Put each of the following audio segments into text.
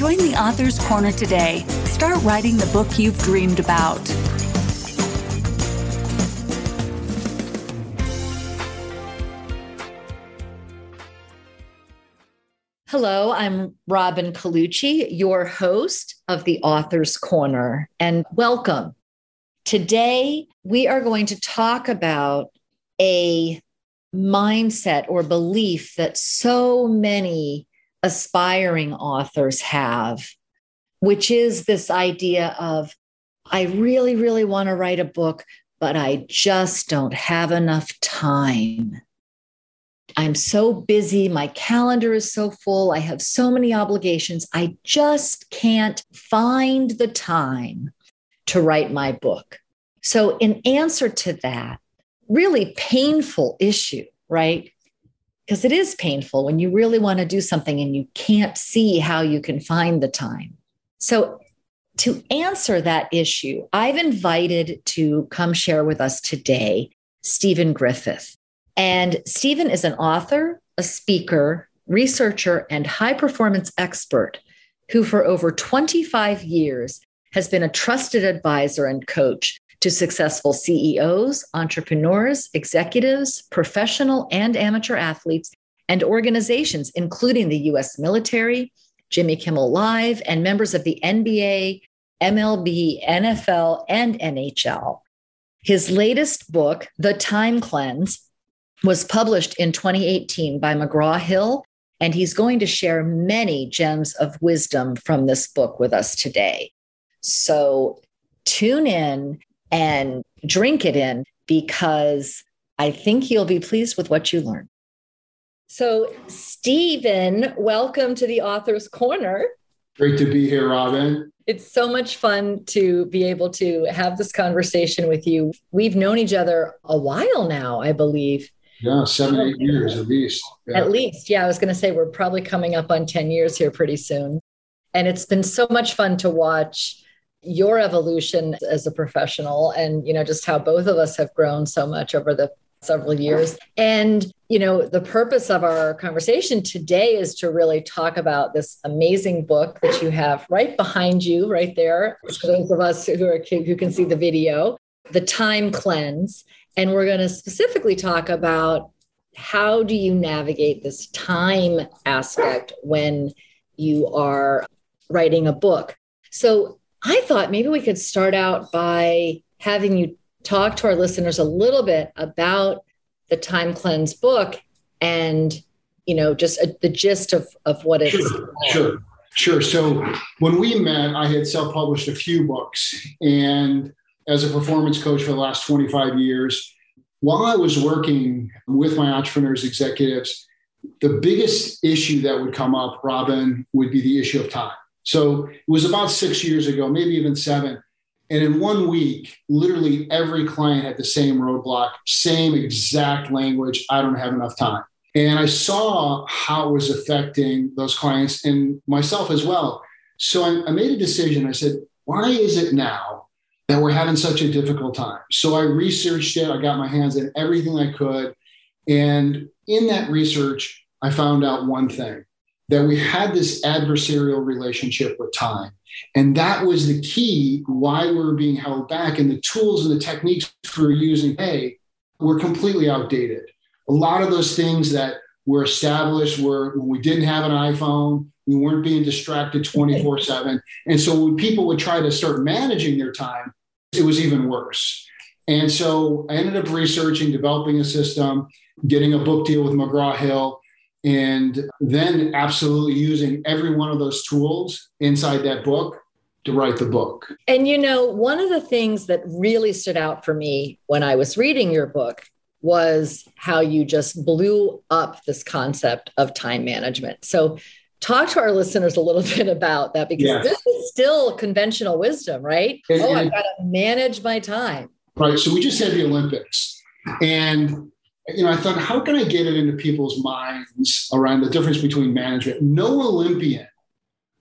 Join the Author's Corner today. Start writing the book you've dreamed about. Hello, I'm Robin Colucci, your host of the Author's Corner, and welcome. Today, we are going to talk about a mindset or belief that so many aspiring authors have, which is this idea of, I really, really want to write a book, but I just don't have enough time. I'm so busy. My calendar is so full. I have so many obligations. I just can't find the time to write my book. So, in answer to that really painful issue, right? Because it is painful when you really want to do something and you can't see how you can find the time. So, to answer that issue, I've invited to come share with us today Steven Griffith. And Steven is an author, a speaker, researcher, and high performance expert who, for over 25 years, has been a trusted advisor and coach to successful CEOs, entrepreneurs, executives, professional and amateur athletes, and organizations, including the US military, Jimmy Kimmel Live, and members of the NBA, MLB, NFL, and NHL. His latest book, The Time Cleanse, was published in 2018 by McGraw Hill, and he's going to share many gems of wisdom from this book with us today. So tune in and drink it in because I think you'll be pleased with what you learn. So, Steven, welcome to the Author's Corner. Great to be here, Robin. It's so much fun to be able to have this conversation with you. We've known each other a while now, I believe. Yeah, seven, eight years at least. Yeah. At least. Yeah, I was going to say we're probably coming up on 10 years here pretty soon. And it's been so much fun to watch your evolution as a professional and, you know, just how both of us have grown so much over the several years. And, you know, the purpose of our conversation today is to really talk about this amazing book that you have right behind you, right there, for those of us who are who can see the video, The Time Cleanse. And we're going to specifically talk about how do you navigate this time aspect when you are writing a book. So I thought maybe we could start out by having you talk to our listeners a little bit about the Time Cleanse book and you know just a, the gist of of what it's sure, sure sure so when we met i had self-published a few books and as a performance coach for the last 25 years. While I was working with my entrepreneurs, executives, the biggest issue that would come up, Robin, would be the issue of time. So it was about six years ago, maybe even seven. And in one week, literally every client had the same roadblock, same exact language. I don't have enough time. And I saw how it was affecting those clients and myself as well. So I, I made a decision. I said, why is it now that we're having such a difficult time. So I researched it. I got my hands in everything I could. And in that research, I found out one thing that we had this adversarial relationship with time. And that was the key why we were being held back. And the tools and the techniques we were using, hey, were completely outdated. A lot of those things that were established were when we didn't have an iPhone, we weren't being distracted 24 7. And so when people would try to start managing their time, it was even worse. And so I ended up researching, developing a system, getting a book deal with McGraw Hill, and then absolutely using every one of those tools inside that book to write the book. And you know, one of the things that really stood out for me when I was reading your book was how you just blew up this concept of time management. So talk to our listeners a little bit about that because this is still conventional wisdom, right? And, oh, I've got to manage my time. Right. So we just had the Olympics. And you know, I thought, how can I get it into people's minds around the difference between management? No Olympian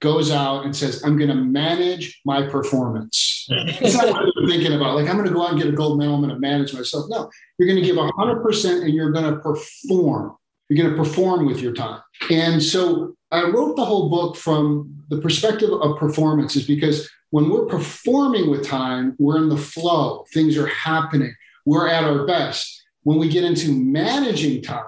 goes out and says, I'm going to manage my performance. That's not what they're thinking about. Like, I'm going to go out and get a gold medal. I'm going to manage myself. No, you're going to give 100% and you're going to perform. You're going to perform with your time. And so I wrote the whole book from the perspective of performance, is because when we're performing with time, we're in the flow, things are happening, we're at our best. When we get into managing time,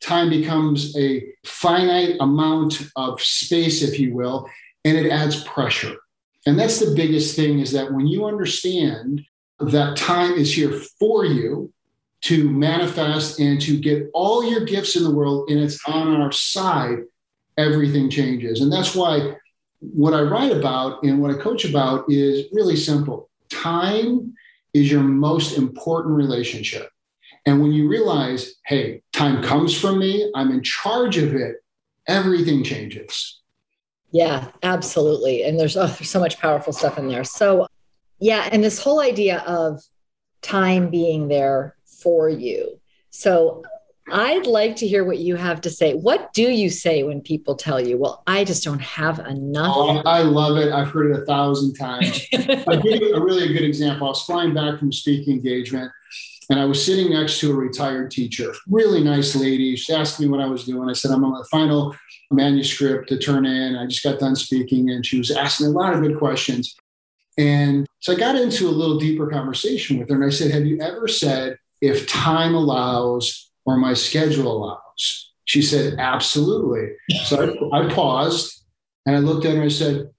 time becomes a finite amount of space, if you will, and it adds pressure. And that's the biggest thing is that when you understand that time is here for you to manifest and to get all your gifts in the world and it's on our side, everything changes. And that's why what I write about and what I coach about is really simple. Time is your most important relationship. And when you realize, hey, time comes from me, I'm in charge of it, everything changes. Yeah, absolutely. And there's, oh, there's so much powerful stuff in there. So, yeah. And this whole idea of time being there for you. So, I'd like to hear what you have to say. What do you say when people tell you, well, I just don't have enough? Oh, I love it. I've heard it a thousand times. I'll give you a really good example. I was flying back from speaking engagement and I was sitting next to a retired teacher, really nice lady. She asked me what I was doing. I said, I'm on the final manuscript to turn in. I just got done speaking, and she was asking a lot of good questions. And so I got into a little deeper conversation with her. And I said, Have you ever said, if time allows or my schedule allows? She said, Absolutely. So I, I paused and I looked at her and I said,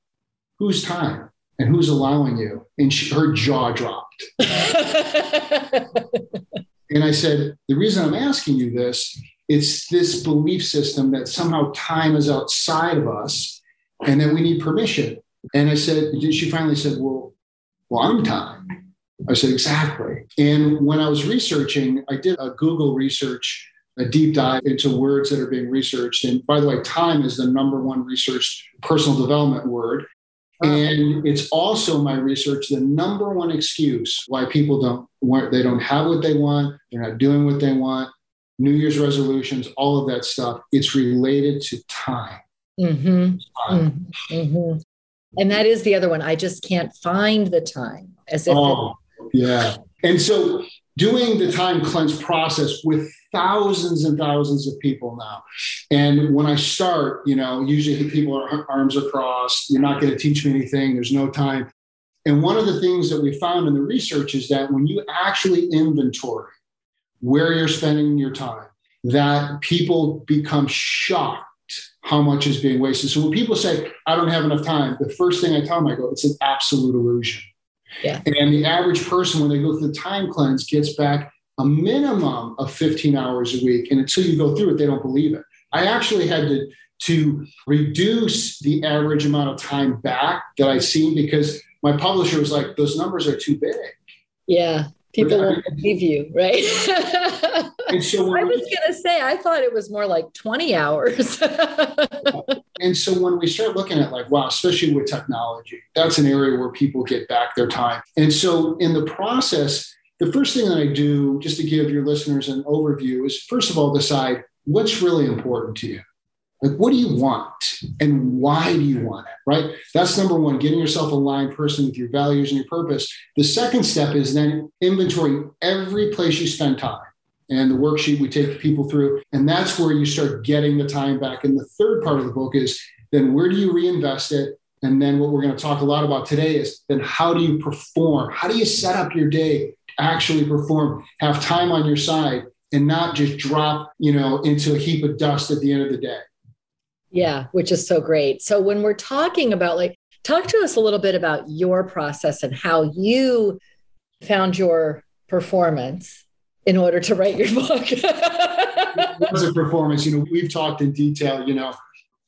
Whose time and who's allowing you? And she, her jaw dropped. and I said, the reason I'm asking you this, it's this belief system that somehow time is outside of us and that we need permission. And I said, she finally said, well, well, I'm time. I said, exactly. And when I was researching, I did a Google research, a deep dive into words that are being researched. And by the way, time is the number one researched personal development word. And it's also my research the number one excuse why people don't want they don't have what they want, they're not doing what they want, New Year's resolutions, all of that stuff. It's related to time. Mm-hmm. time. Mm-hmm. And that is the other one. I just can't find the time. As if oh, yeah. And so doing the time cleanse process with thousands and thousands of people now. And when I start, you know, usually the people are arms are crossed. You're not going to teach me anything. There's no time. And one of the things that we found in the research is that when you actually inventory where you're spending your time, that people become shocked how much is being wasted. So when people say, I don't have enough time, the first thing I tell them, I go, it's an absolute illusion. Yeah. And the average person, when they go through the time cleanse, gets back a minimum of 15 hours a week. And until you go through it, they don't believe it. I actually had to, to reduce the average amount of time back that I've seen because my publisher was like, those numbers are too big. Yeah. People won't believe you, right? and so I was going to say, I thought it was more like 20 hours. and so when we start looking at like, wow, especially with technology, that's an area where people get back their time. And so in the process, the first thing that I do, just to give your listeners an overview, is first of all, decide what's really important to you. Like, what do you want and why do you want it? Right? That's number one, getting yourself aligned person with your values and your purpose. The second step is then inventorying every place you spend time. And the worksheet we take people through. And that's where you start getting the time back. And the third part of the book is then where do you reinvest it? And then what we're going to talk a lot about today is then how do you perform? How do you set up your day to actually perform, have time on your side, and not just drop, you know, into a heap of dust at the end of the day. Yeah, which is so great. So when we're talking about like, talk to us a little bit about your process and how you found your performance in order to write your book. As a performance, you know, we've talked in detail, you know,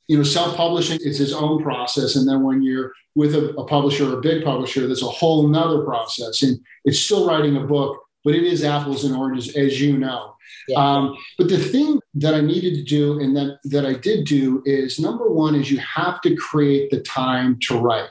you know, self-publishing is its own process. And then when you're with a, a publisher or a big publisher, there's a whole nother process. And it's still writing a book, but it is apples and oranges, as you know. Yeah. Um, but the thing that I needed to do and that, that I did do is number one is you have to create the time to write.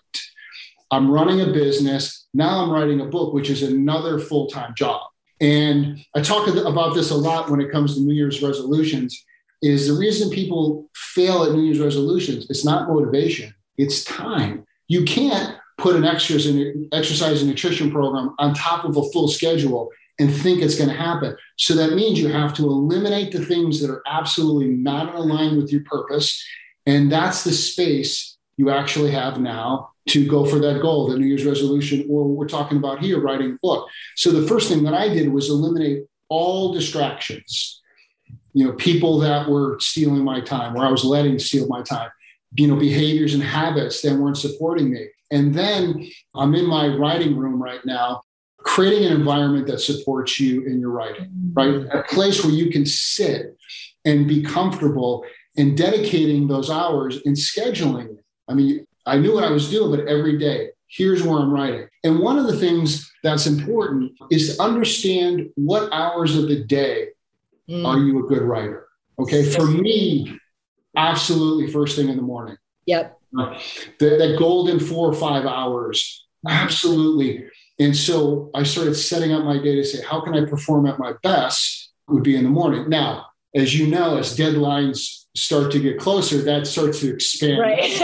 I'm running a business. Now I'm writing a book, which is another full time job. And I talk about this a lot when it comes to New Year's resolutions. Is the reason people fail at New Year's resolutions? It's not motivation; it's time. You can't put an exercise and nutrition program on top of a full schedule and think it's going to happen. So that means you have to eliminate the things that are absolutely not in line with your purpose. And that's the space you actually have now to go for that goal, the New Year's resolution, or what we're talking about here, writing a book. So the first thing that I did was eliminate all distractions. You know, people that were stealing my time, where I was letting steal my time, you know, behaviors and habits that weren't supporting me. And then I'm in my writing room right now, creating an environment that supports you in your writing, right? Mm-hmm. A place where you can sit and be comfortable and dedicating those hours and scheduling it. I mean, I knew what I was doing, but every day, here's where I'm writing. And one of the things that's important is to understand what hours of the day mm. are you a good writer? Okay. For me, absolutely first thing in the morning. Yep. Uh, the, that golden four or five hours. Absolutely. And so I started setting up my day to say, how can I perform at my best? Would be in the morning. Now, as you know, as deadlines start to get closer, that starts to expand. Right.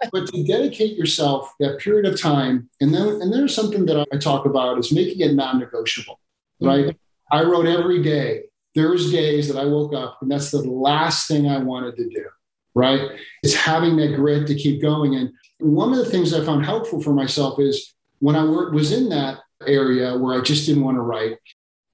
but to dedicate yourself that period of time, and then and there's something that I talk about is making it non-negotiable. Right. Mm-hmm. I wrote every day. There's days that I woke up and that's the last thing I wanted to do. Right. It's having that grit to keep going. And one of the things I found helpful for myself is when I was in that area where I just didn't want to write,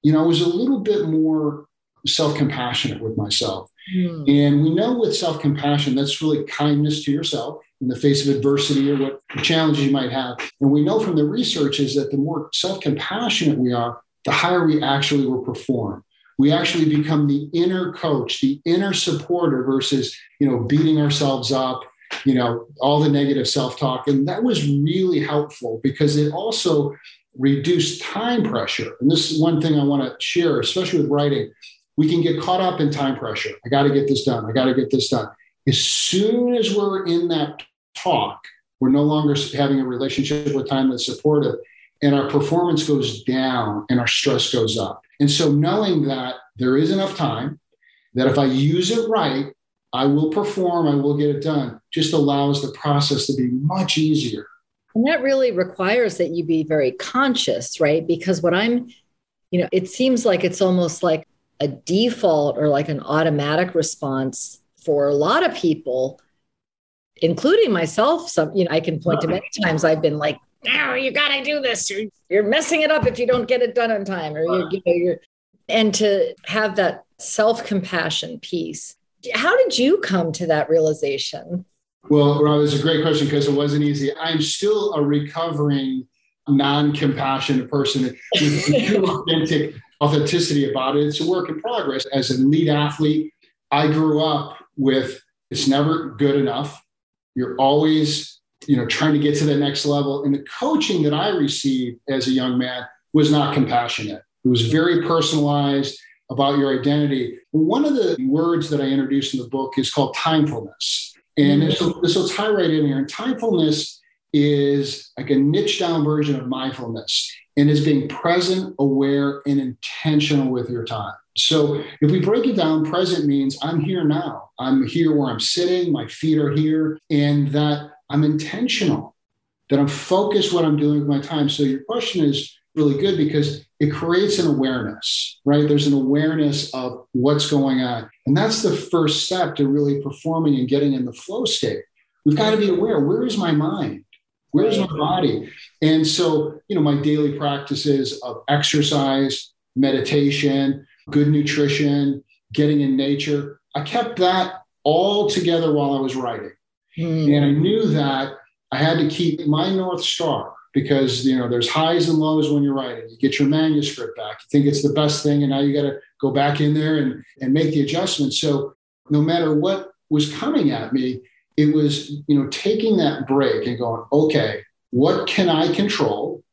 you know, I was a little bit more self compassionate with myself. Mm. And we know with self compassion, that's really kindness to yourself in the face of adversity or what challenges you might have. And we know from the research is that the more self compassionate we are, the higher we actually will perform. We actually become the inner coach, the inner supporter versus, you know, beating ourselves up, you know, all the negative self talk. And that was really helpful because it also reduced time pressure. And this is one thing I want to share, especially with writing we can get caught up in time pressure. I got to get this done. I got to get this done. As soon as we're in that talk, we're no longer having a relationship with time that's supportive, and our performance goes down and our stress goes up. And so, knowing that there is enough time, that if I use it right, I will perform, I will get it done, just allows the process to be much easier. And that really requires that you be very conscious, right? Because what I'm, you know, it seems like it's almost like a default or like an automatic response for a lot of people, including myself. Some, you know, I can point to many times I've been like, "No, you got to do this. You're, you're messing it up if you don't get it done on time." Or you're, you know, you're, and to have that self compassion piece. How did you come to that realization? Well, Rob, it's a great question because it wasn't easy. I'm still a recovering non-compassionate person with authentic authenticity about it. It's a work in progress. As an elite athlete, I grew up with it's never good enough. You're always, you know, trying to get to the next level. And the coaching that I received as a young man was not compassionate. It was very personalized about your identity. One of the words that I introduced in the book is called timefulness. And this will, this will tie right in here. And timefulness is like a niche down version of mindfulness and is being present, aware, and intentional with your time. So if we break it down, present means I'm here now. I'm here where I'm sitting, my feet are here, and that I'm intentional, that I'm focused what I'm doing with my time. So your question is really good because it creates an awareness, right? There's an awareness of what's going on. And that's the first step to really performing and getting in the flow state. We've got to be aware where is my mind? Where's my body? And so, you know, my daily practices of exercise, meditation, good nutrition, getting in nature, I kept that all together while I was writing. Mm. And I knew that I had to keep my North Star because, you know, there's highs and lows when you're writing. You get your manuscript back, you think it's the best thing, and now you got to go back in there and, and make the adjustments. So no matter what was coming at me, it was you know taking that break and going okay what can i control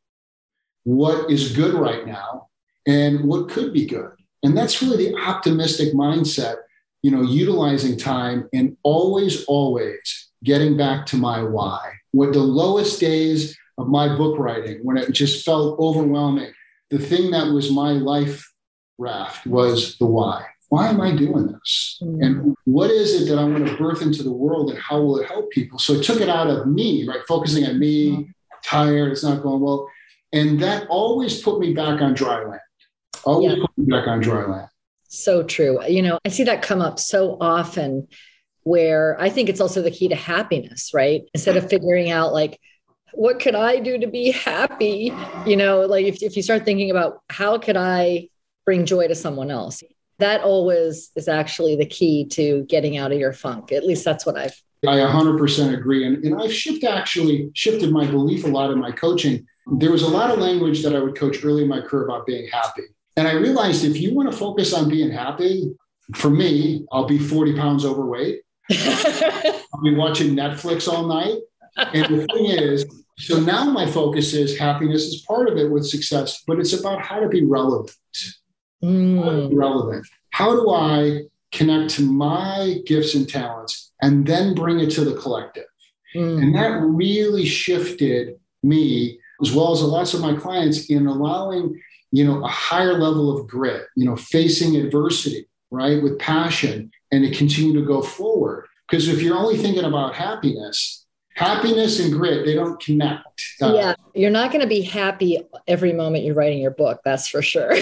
what is good right now and what could be good. And that's really the optimistic mindset, you know, utilizing time and always, always getting back to my why. What the lowest days of my book writing, when it just felt overwhelming, the thing that was my life raft was the why. Why am I doing this? Mm-hmm. And what is it that I want to birth into the world and how will it help people? So it took it out of me, right? Focusing on me, mm-hmm. tired, it's not going well. And that always put me back on dry land. Always yeah. put me back on dry land. So true. You know, I see that come up so often where I think it's also the key to happiness, right? Instead of figuring out like, what could I do to be happy? You know, like if, if you start thinking about how could I bring joy to someone else, that always is actually the key to getting out of your funk. At least that's what I've. I 100% agree. And, and I've shifted actually shifted my belief a lot in my coaching. There was a lot of language that I would coach early in my career about being happy. And I realized if you want to focus on being happy, for me, I'll be 40 pounds overweight. I'll be watching Netflix all night. And the thing is, so now my focus is happiness is part of it with success, but it's about how to be relevant. Mm. How to be relevant. How do I connect to my gifts and talents and then bring it to the collective? Mm. And that really shifted me, as well as a lots of my clients, in allowing you know a higher level of grit, you know, facing adversity, right, with passion, and to continue to go forward. Because if you're only thinking about happiness, happiness and grit they don't connect. Uh, yeah you're not going to be happy every moment you're writing your book that's for sure.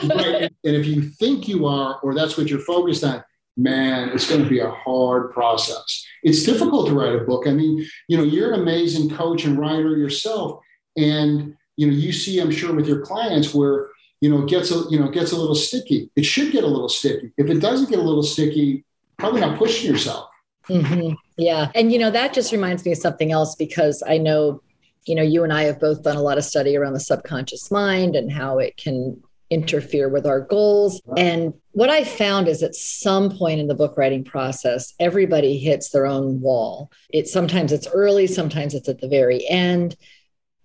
Right. and if you think you are or that's what you're focused on man it's going to be a hard process. It's difficult to write a book. I mean you know you're an amazing coach and writer yourself and you know you see i'm sure with your clients where you know it gets a you know gets a little sticky. It should get a little sticky. If it doesn't get a little sticky probably not pushing yourself. Mm-hmm. Yeah. And, you know, that just reminds me of something else because I know, you know, you and I have both done a lot of study around the subconscious mind and how it can interfere with our goals. And what I found is at some point in the book writing process, everybody hits their own wall. It sometimes it's early, sometimes it's at the very end.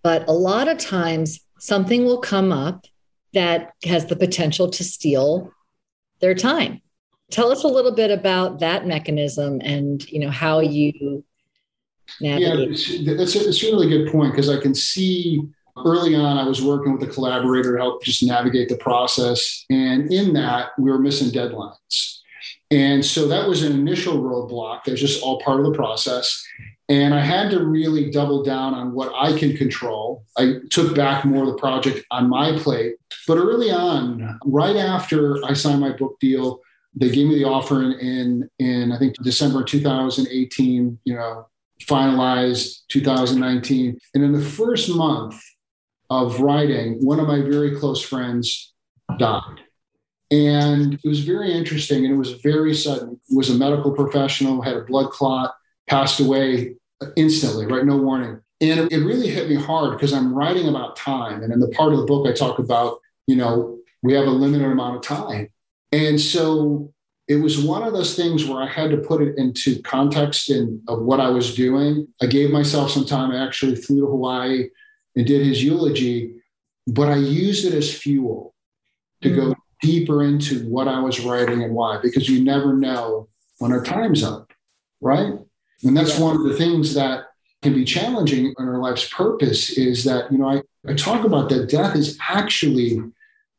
But a lot of times something will come up that has the potential to steal their time tell us a little bit about that mechanism and you know how you navigate. Yeah, that's a, that's a really good point because I can see early on I was working with a collaborator to help just navigate the process, and in that we were missing deadlines. And so that was an initial roadblock. That's just all part of the process. And I had to really double down on what I can control. I took back more of the project on my plate. But early on, right after I signed my book deal, they gave me the offer in, in, in I think December 2018, you know, finalized 2019. And in the first month of writing, one of my very close friends died. And it was very interesting and it was very sudden. It was a medical professional, had a blood clot, passed away instantly, right? No warning. And it really hit me hard because I'm writing about time. And in the part of the book, I talk about, you know, we have a limited amount of time. And so it was one of those things where I had to put it into context in, of what I was doing. I gave myself some time. I actually flew to Hawaii and did his eulogy, but I used it as fuel to mm-hmm. go deeper into what I was writing and why, because you never know when our time's up, right? And that's yeah. one of the things that can be challenging in our life's purpose is that, you know, I, I talk about that death is actually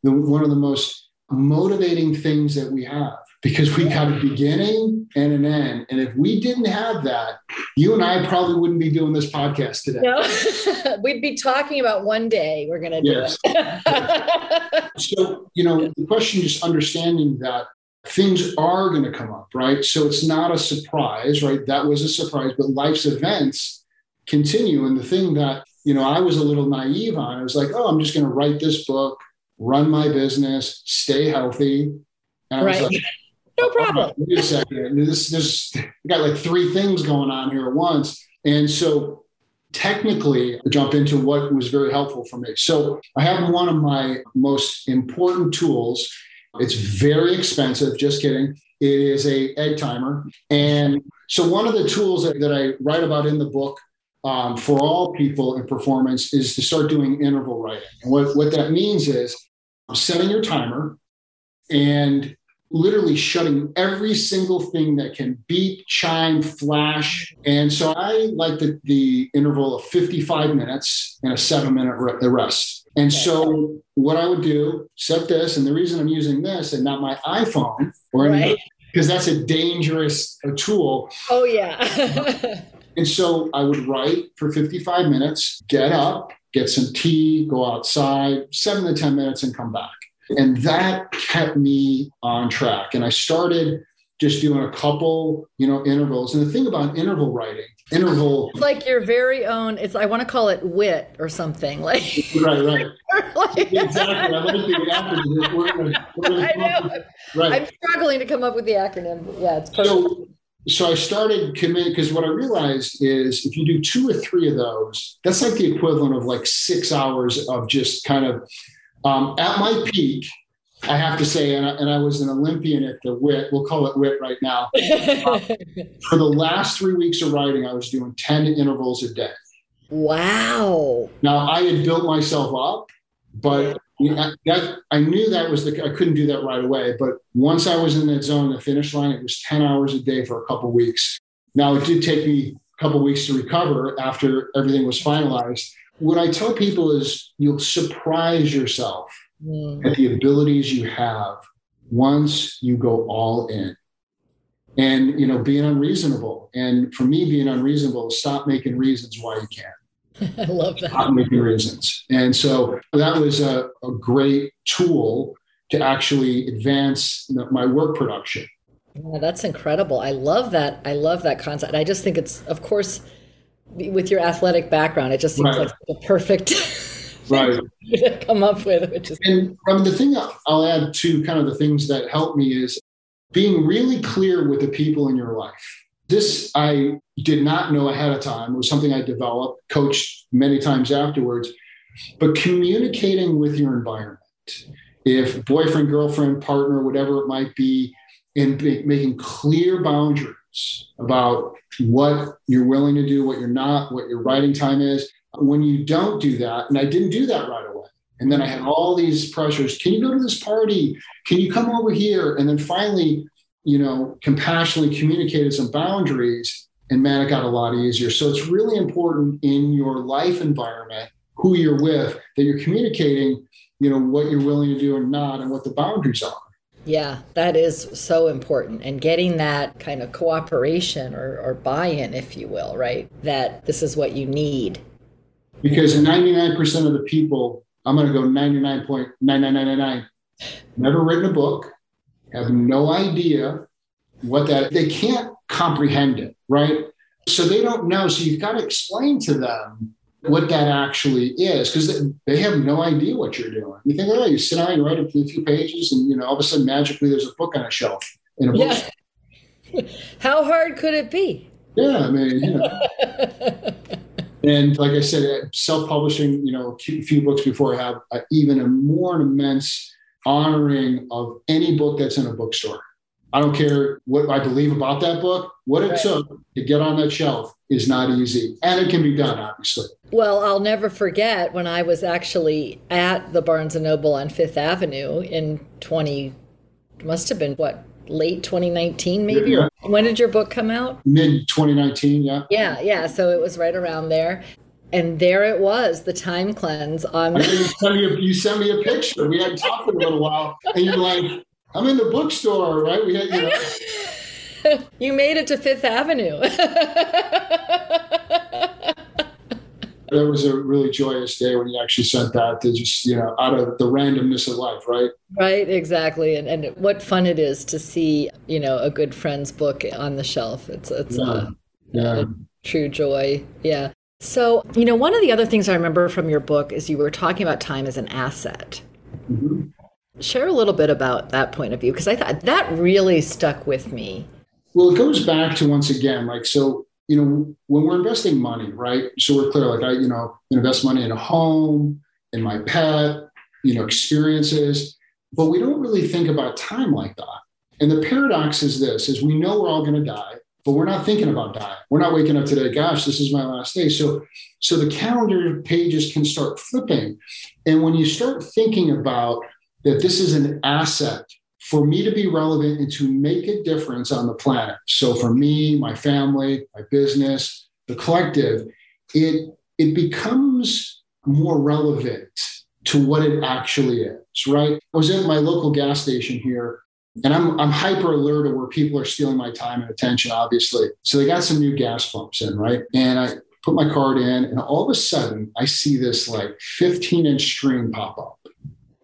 the, one of the most motivating things that we have because we got a beginning and an end. And if we didn't have that, you and I probably wouldn't be doing this podcast today. No, we'd be talking about one day we're going to do it. so, you know, the question is understanding that things are going to come up, right? So it's not a surprise, right? That was a surprise, but life's events continue. And the thing that, you know, I was a little naive on, I was like, oh, I'm just going to write this book run my business, stay healthy. And right. Like, no problem. Oh, wait a second. This, this, got like three things going on here at once. And so technically I jump into what was very helpful for me. So I have one of my most important tools. It's very expensive. Just kidding. It is a egg timer. And so one of the tools that, that I write about in the book um, for all people in performance is to start doing interval writing. And what, what that means is setting your timer and literally shutting every single thing that can beep, chime, flash. And so I like the, the interval of 55 minutes and a seven minute rest. And so what I would do, set this, and the reason I'm using this and not my iPhone or right. because that's a dangerous a tool. Oh yeah. and so I would write for 55 minutes, get up, get some tea, go outside, seven to 10 minutes, and come back. And that kept me on track. And I started just doing a couple, you know, intervals. And the thing about interval writing, interval it's like your very own, it's I want to call it wit or something. Like right, right. like, exactly. I like the acronym. We're, we're, we're I know. Right. I'm struggling to come up with the acronym. Yeah, it's perfect. So, so I started committing because what I realized is if you do two or three of those, that's like the equivalent of like six hours of just kind of um, at my peak, I have to say, and I, and I, was an Olympian at the WIT, we'll call it WIT right now. For the last three weeks of writing, I was doing 10 intervals a day. Wow. Now, I had built myself up, but that, I knew that was the, I couldn't do that right away. But once I was in that zone, the finish line, it was 10 hours a day for a couple weeks. Now, it did take me a couple weeks to recover after everything was finalized what I tell people is you'll surprise yourself mm. at the abilities you have once you go all in. And you know, being unreasonable. And for me, being unreasonable, stop making reasons why you can't. I love that. Making reasons. And so that was a, a great tool to actually advance my work production. Yeah, that's incredible. I love that. I love that concept. I just think it's, of course, with your athletic background, it just seems right. like the perfect right to come up with. Which is and um, the thing I'll add to kind of the things that help me is being really clear with the people in your life. This I did not know ahead of time. It was something I developed, coached many times afterwards. But communicating with your environment, if boyfriend, girlfriend, partner, whatever it might be, and making clear boundaries about what you're willing to do, what you're not, what your writing time is. When you don't do that, and I didn't do that right away. And then I had all these pressures. Can you go to this party? Can you come over here? And then finally, you know, compassionately communicated some boundaries. And man, it got a lot easier. So it's really important in your life environment, who you're with, that you're communicating, you know, what you're willing to do and not, and what the boundaries are. Yeah, that is so important. And getting that kind of cooperation or, or buy in, if you will, right? That this is what you need. Because 99% of the people, I'm going to go 99.99999, never written a book, have no idea what that, they can't comprehend it, right? So they don't know. So you've got to explain to them what that actually is because they have no idea what you're doing. You think, oh, you sit down, you write a few pages, and you know, all of a sudden, magically, there's a book on a shelf in a book. Yeah. How hard could it be? Yeah, I mean, you know. and like I said, self-publishing, you know, a few books before I have uh, even a more immense honoring of any book that's in a bookstore. I don't care what I believe about that book. What it right. took to get on that shelf is not easy. And it can be done, obviously. Well, I'll never forget when I was actually at the Barnes and Noble on Fifth Avenue in 20, must have been what, late 2019 maybe? Yeah. When did your book come out? Mid 2019, yeah. Yeah, yeah. So it was right around there. And there it was, the time cleanse on. you, sent me a, you sent me a picture. We hadn't talked in a little while. And you're like, I'm in the bookstore, right? We had, you know. you made it to Fifth Avenue. that was a really joyous day when you actually sent that to just, you know, out of the randomness of life, right? Right, exactly. And, and what fun it is to see, you know, a good friend's book on the shelf. It's, it's yeah. A, yeah. a true joy. Yeah. So, you know, one of the other things I remember from your book is you were talking about time as an asset. Mm-hmm. Share a little bit about that point of view because I thought that really stuck with me. Well, it goes back to once again, like, so, you know, when we're investing money, right? So we're clear, like, I, you know, invest money in a home, in my pet, you know, experiences, but we don't really think about time like that. And the paradox is this is we know we're all going to die, but we're not thinking about dying. We're not waking up today, gosh, this is my last day. So so the calendar pages can start flipping. And when you start thinking about that this is an asset for me to be relevant and to make a difference on the planet. So for me, my family, my business, the collective, it it becomes more relevant to what it actually is, right? I was at my local gas station here and I'm I'm hyper alert of where people are stealing my time and attention, obviously. So they got some new gas pumps in, right? And I put my card in, and all of a sudden I see this like 15 inch screen pop up,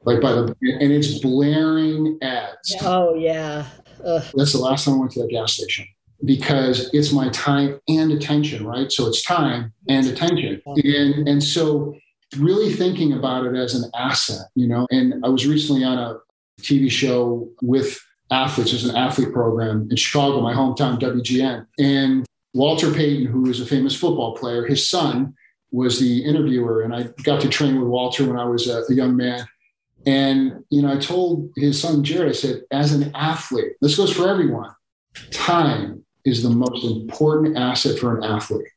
like by the and it's blaring ads. Oh yeah. Ugh. That's the last time I went to that gas station because it's my time and attention, right? So it's time and attention, and and so really thinking about it as an asset, you know. And I was recently on a TV show with athletes. There's an athlete program in Chicago, my hometown, WGN. And Walter Payton, who is a famous football player, his son was the interviewer. And I got to train with Walter when I was a, a young man. And, you know, I told his son, Jarrett, I said, as an athlete, this goes for everyone, time is the most important asset for an athlete.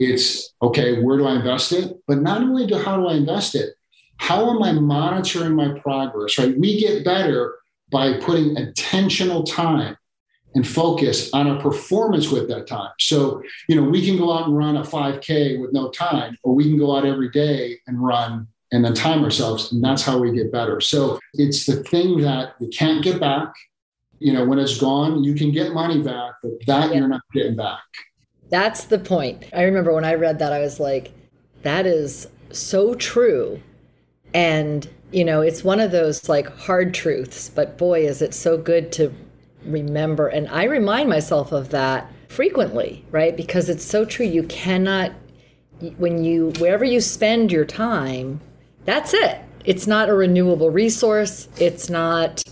It's okay, where do I invest it? But not only do how do I invest it, how am I monitoring my progress? Right? We get better by putting intentional time and focus on our performance with that time. So, you know, we can go out and run a 5K with no time, or we can go out every day and run and then time ourselves. And that's how we get better. So it's the thing that you can't get back. You know, when it's gone, you can get money back, but that yeah. you're not getting back. That's the point. I remember when I read that, I was like, that is so true. And, you know, it's one of those like hard truths, but boy, is it so good to remember. And I remind myself of that frequently, right? Because it's so true. You cannot, when you, wherever you spend your time, that's it. It's not a renewable resource. It's not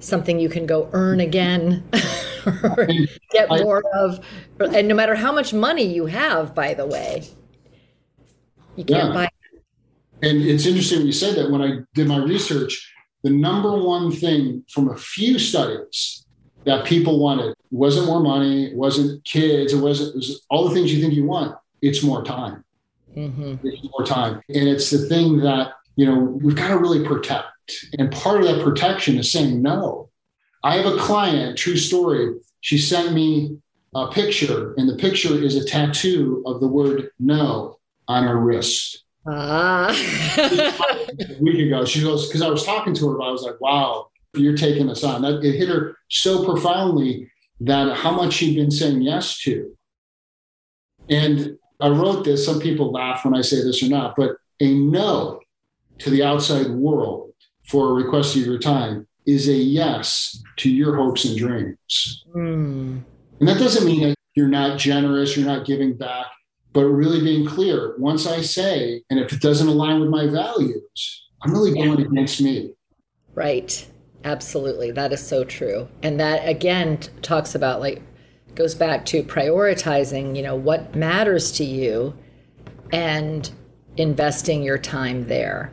something you can go earn again or get more of. And no matter how much money you have, by the way, you can't yeah. buy and it's interesting you said that when I did my research, the number one thing from a few studies that people wanted wasn't more money, wasn't kids, it wasn't it was all the things you think you want. It's more time. Mm-hmm. It's more time. And it's the thing that, you know, we've got to really protect. And part of that protection is saying no. I have a client, true story. She sent me a picture, and the picture is a tattoo of the word no on her wrist. Ah. a week ago, she goes, because I was talking to her, but I was like, wow, you're taking this on. That it hit her so profoundly that how much she'd been saying yes to. And I wrote this. Some people laugh when I say this or not, but a no to the outside world for a request of your time is a yes to your hopes and dreams. Mm. And that doesn't mean that you're not generous, you're not giving back but really being clear once I say, and if it doesn't align with my values, I'm really going against me. Right. Absolutely. That is so true. And that again talks about like, goes back to prioritizing, you know, what matters to you and investing your time there.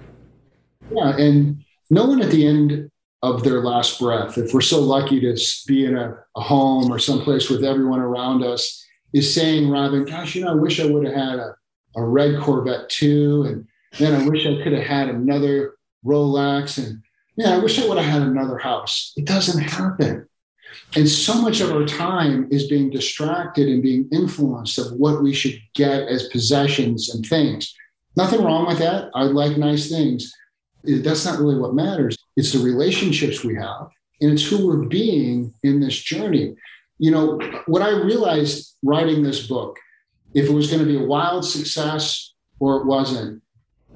Yeah. And no one at the end of their last breath, if we're so lucky to be in a, a home or someplace with everyone around us, is saying, Robin, gosh, you know, I wish I would have had a, a red Corvette too. And then I wish I could have had another Rolex. And yeah, I wish I would have had another house. It doesn't happen. And so much of our time is being distracted and being influenced of what we should get as possessions and things. Nothing wrong with that. I like nice things. That's not really what matters. It's the relationships we have, and it's who we're being in this journey you know, what I realized writing this book, if it was going to be a wild success or it wasn't,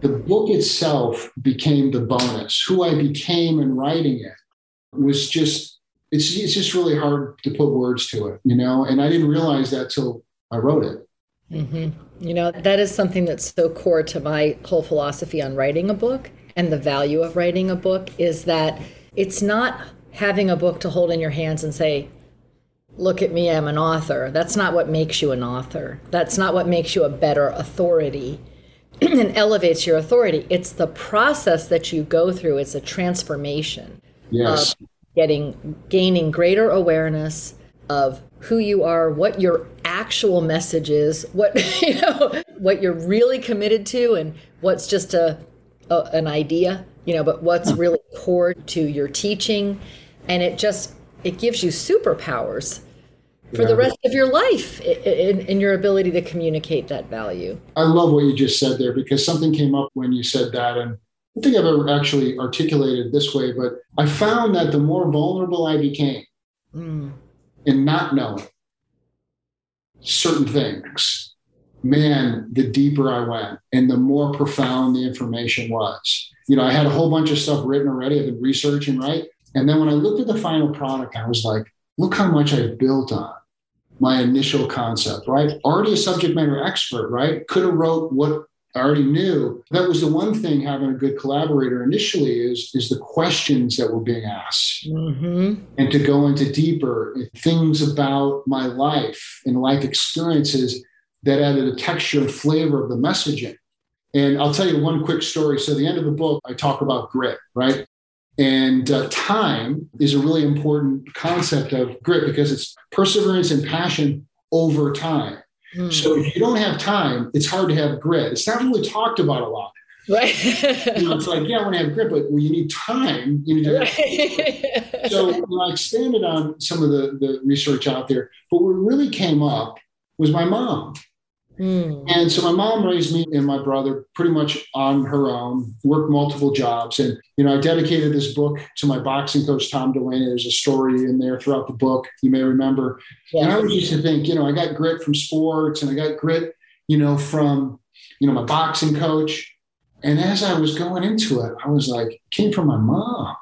the book itself became the bonus. Who I became in writing it was just, it's, it's just really hard to put words to it, you know, and I didn't realize that till I wrote it. Mm-hmm. You know, that is something that's so core to my whole philosophy on writing a book and the value of writing a book is that it's not having a book to hold in your hands and say, look at me, I'm an author. That's not what makes you an author. That's not what makes you a better authority and elevates your authority. It's the process that you go through, it's a transformation. Yes. Of getting gaining greater awareness of who you are, what your actual message is, what you know, what you're really committed to and what's just a, a an idea you know, but what's really core to your teaching. And it just, it gives you superpowers for yeah. the rest of your life in, in, your ability to communicate that value. I love what you just said there because something came up when you said that. And I think I've ever actually articulated this way, but I found that the more vulnerable I became mm. in not knowing certain things, man, the deeper I went and the more profound the information was. You know, I had a whole bunch of stuff written already. I've been researching, right? And then when I looked at the final product, I was like, look how much I built on my initial concept, right? Already a subject matter expert, right? Could have wrote what I already knew. That was the one thing having a good collaborator initially is, is the questions that were being asked. Mm-hmm. And to go into deeper things about my life and life experiences that added a texture and flavor of the messaging. And I'll tell you one quick story. So, the end of the book, I talk about grit, right? And uh, time is a really important concept of grit because it's perseverance and passion over time. Mm. So if you don't have time, it's hard to have grit. It's not really talked about a lot. Right. you know, it's like, yeah, I want to have grit, but when you need time, you need to right. So you know, I expanded on some of the, the research out there, but what really came up was my mom. Mm. And so my mom raised me and my brother pretty much on her own, worked multiple jobs. And, you know, I dedicated this book to my boxing coach, Tom Delaney. There's a story in there throughout the book, you may remember. Yeah. And I was used to think, you know, I got grit from sports and I got grit, you know, from, you know, my boxing coach. And as I was going into it, I was like, came from my mom.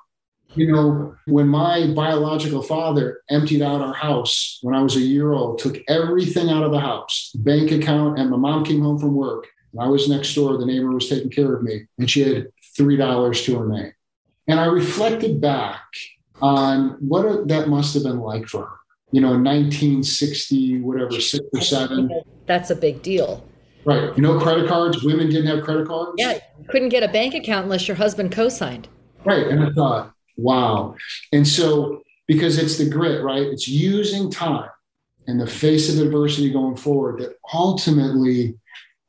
You know, when my biological father emptied out our house when I was a year old, took everything out of the house, bank account, and my mom came home from work. And I was next door, the neighbor was taking care of me, and she had $3 to her name. And I reflected back on what that must have been like for her. You know, 1960, whatever, six or seven. That's a big deal. Right. No credit cards, women didn't have credit cards. Yeah. couldn't get a bank account unless your husband co signed. Right. And I thought, Wow. And so, because it's the grit, right? It's using time in the face of adversity going forward that ultimately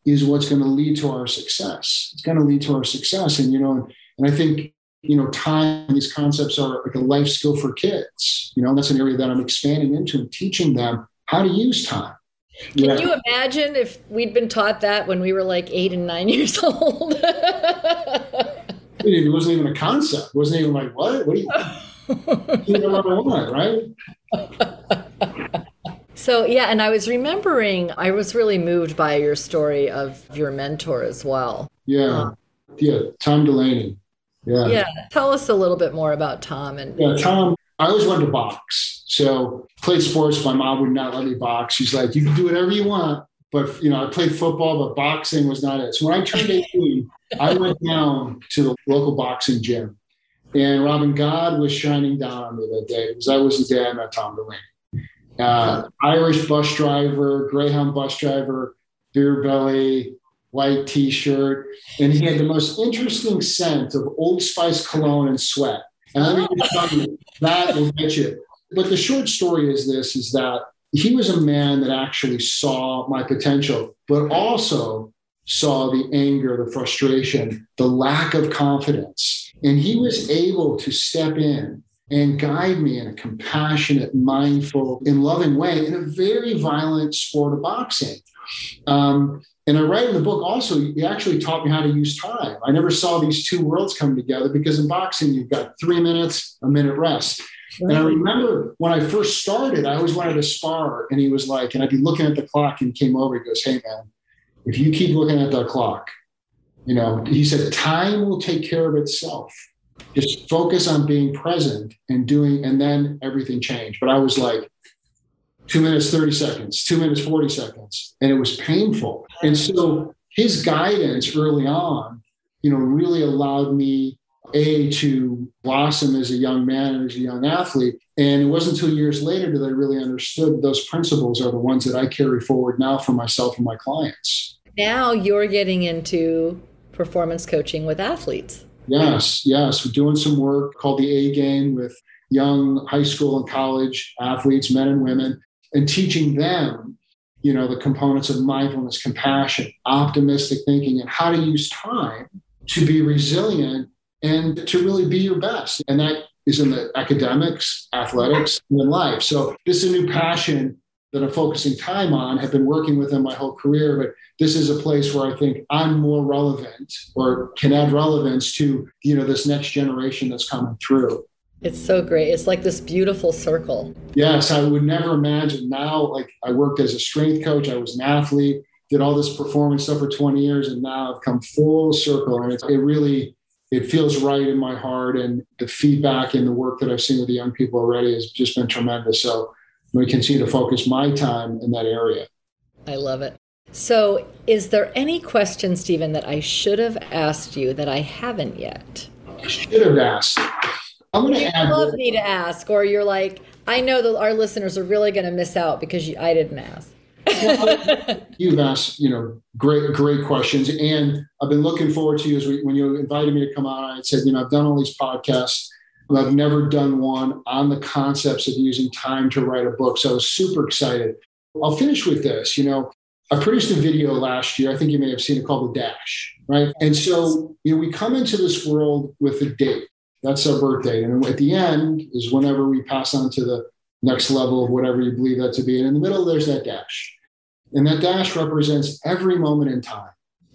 is what's going to lead to our success. It's going to lead to our success. And, you know, and I think, you know, time, these concepts are like a life skill for kids. You know, that's an area that I'm expanding into and teaching them how to use time. Can yeah. you imagine if we'd been taught that when we were like eight and nine years old? it wasn't even a concept. It wasn't even like, what? What do you, you know what I want, right? So, yeah, and I was remembering, I was really moved by your story of your mentor as well. Yeah. Um, yeah. Tom Delaney. Yeah. Yeah. Tell us a little bit more about Tom. And yeah, Tom, I always wanted to box. So, played sports. My mom would not let me box. She's like, you can do whatever you want. But, you know, I played football, but boxing was not it. So, when I turned 18, I went down to the local boxing gym, and Robin God was shining down on me that day because I was the day I met Tom Delaney. Uh, Irish bus driver, Greyhound bus driver, beer belly, white t-shirt, and he had the most interesting scent of Old Spice cologne and sweat. And let me tell you, that will get you. But the short story is this: is that he was a man that actually saw my potential, but also saw the anger, the frustration, the lack of confidence. And he was able to step in and guide me in a compassionate, mindful, and loving way in a very violent sport of boxing. Um, and I write in the book also, he actually taught me how to use time. I never saw these two worlds come together because in boxing, you've got three minutes, a minute rest. And I remember when I first started, I always wanted to spar. And he was like, and I'd be looking at the clock and came over, he goes, Hey, man, if you keep looking at the clock, you know, he said, time will take care of itself. Just focus on being present and doing, and then everything changed. But I was like, two minutes, 30 seconds, two minutes, 40 seconds. And it was painful. And so his guidance early on, you know, really allowed me a to blossom as a young man and as a young athlete. And it wasn't until years later that I really understood those principles are the ones that I carry forward now for myself and my clients. Now you're getting into performance coaching with athletes. Yes, yes. We're doing some work called the A game with young high school and college athletes, men and women, and teaching them, you know, the components of mindfulness, compassion, optimistic thinking, and how to use time to be resilient and to really be your best. And that is in the academics, athletics, and in life. So this is a new passion that I'm focusing time on, have been working with them my whole career, but this is a place where I think I'm more relevant or can add relevance to, you know, this next generation that's coming through. It's so great. It's like this beautiful circle. Yes, I would never imagine now, like I worked as a strength coach, I was an athlete, did all this performance stuff for 20 years, and now I've come full circle. And it, it really it feels right in my heart. And the feedback and the work that I've seen with the young people already has just been tremendous. So we continue to focus my time in that area. I love it. So, is there any question, Steven, that I should have asked you that I haven't yet? I should have asked. I'm going to add. love me to ask, or you're like, I know that our listeners are really going to miss out because you, I didn't ask. You've asked, you know, great, great questions, and I've been looking forward to you as we, when you invited me to come on. I said, you know, I've done all these podcasts, but I've never done one on the concepts of using time to write a book. So I was super excited. I'll finish with this. You know, I produced a video last year. I think you may have seen it called The Dash, right? And so, you know, we come into this world with a date. That's our birthday. And at the end is whenever we pass on to the next level of whatever you believe that to be. And in the middle, there's that dash. And that dash represents every moment in time,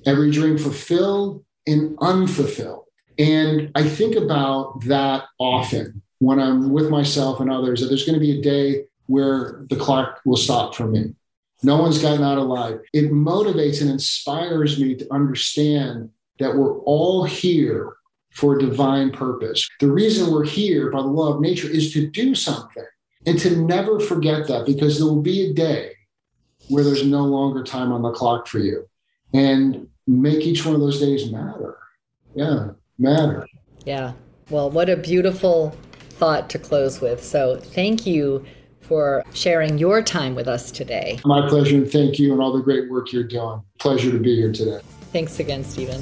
every dream fulfilled and unfulfilled. And I think about that often when I'm with myself and others that there's going to be a day where the clock will stop for me. No one's gotten out alive. It motivates and inspires me to understand that we're all here for a divine purpose. The reason we're here by the law of nature is to do something and to never forget that because there will be a day where there's no longer time on the clock for you and make each one of those days matter. Yeah, matter. Yeah. Well, what a beautiful thought to close with. So thank you for sharing your time with us today. My pleasure, and thank you and all the great work you're doing. Pleasure to be here today. Thanks again, Steven.